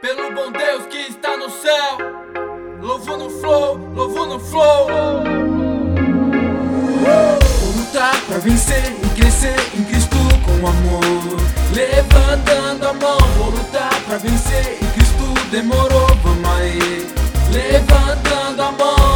Pelo bom Deus que está no céu. Louvo no flow, louvo no flow. Vou lutar pra vencer e crescer em Cristo com amor. Levantando a mão, vou lutar pra vencer em Cristo demorou, vamos aí. Levantando a mão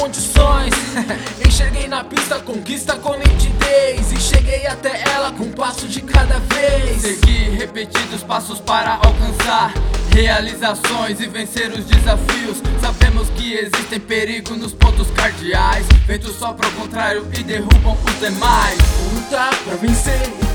condições. Enxerguei na pista, conquista com nitidez. E cheguei até ela com um passo de cada vez. Seguir repetidos passos para alcançar realizações e vencer os desafios. Sabemos que existem perigo nos pontos cardeais. Ventos só pro contrário e derrubam os demais. Lutar pra vencer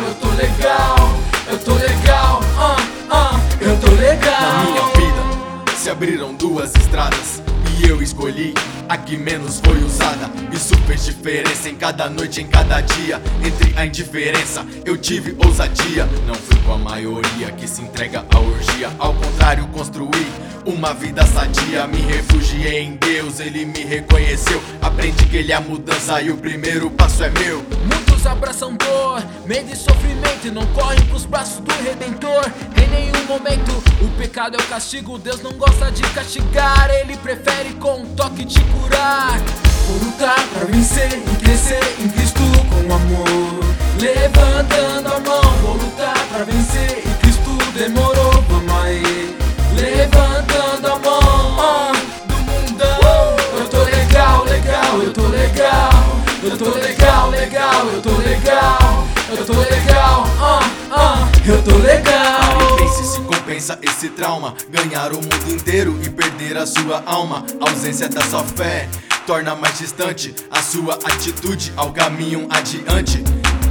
eu tô legal. Eu tô legal, ah, ah, eu tô legal. Na minha vida se abriram duas estradas e eu escolhi a que menos foi usada. Isso fez diferença em cada noite, em cada dia. Entre a indiferença, eu tive ousadia. Não fui com a maioria que se entrega à orgia. Ao contrário, construí uma vida sadia. Me refugiei em Deus, Ele me reconheceu. Aprendi que Ele é a mudança e o primeiro passo é meu. Muitos abraçam dor, medo e sofrimento e não correm pros braços do Redentor. Em nenhum momento o pecado é o castigo. Deus não gosta de castigar, Ele prefere com um toque te curar. Vou lutar pra vencer e crescer em Cristo com amor. Legal, eu tô legal. Eu tô legal, ah, ah, eu tô legal. Pense se compensa esse trauma Ganhar o mundo inteiro e perder a sua alma A ausência da sua fé torna mais distante A sua atitude ao caminho adiante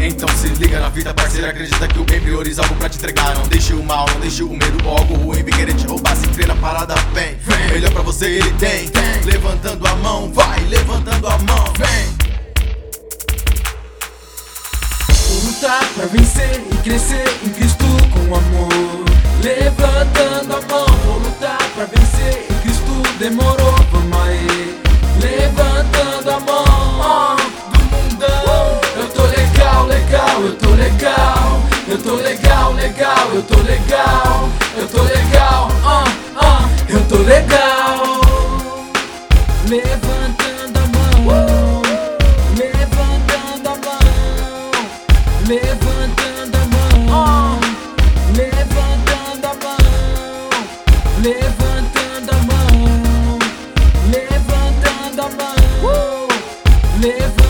então se liga na vida, parceiro. Acredita que o bem prioriza algo pra te entregar. Não deixe o mal, não deixe o medo ou algo ruim vir querer te roubar. Se crê na parada, vem. Melhor pra você ele tem. Tem. Levantando a mão, vai, levantando pra vencer e crescer em Cristo com amor. Levantando a mão, vou lutar pra vencer em Cristo demorou, vamos aí. Levantando a mão, do mundão. Eu tô legal, legal, eu tô legal. Eu tô legal, legal, eu tô legal. Eu tô legal, ah, ah, eu tô legal. levantando a mão, levantando a mão, levantando levantando a mão, levantando a mão, levantando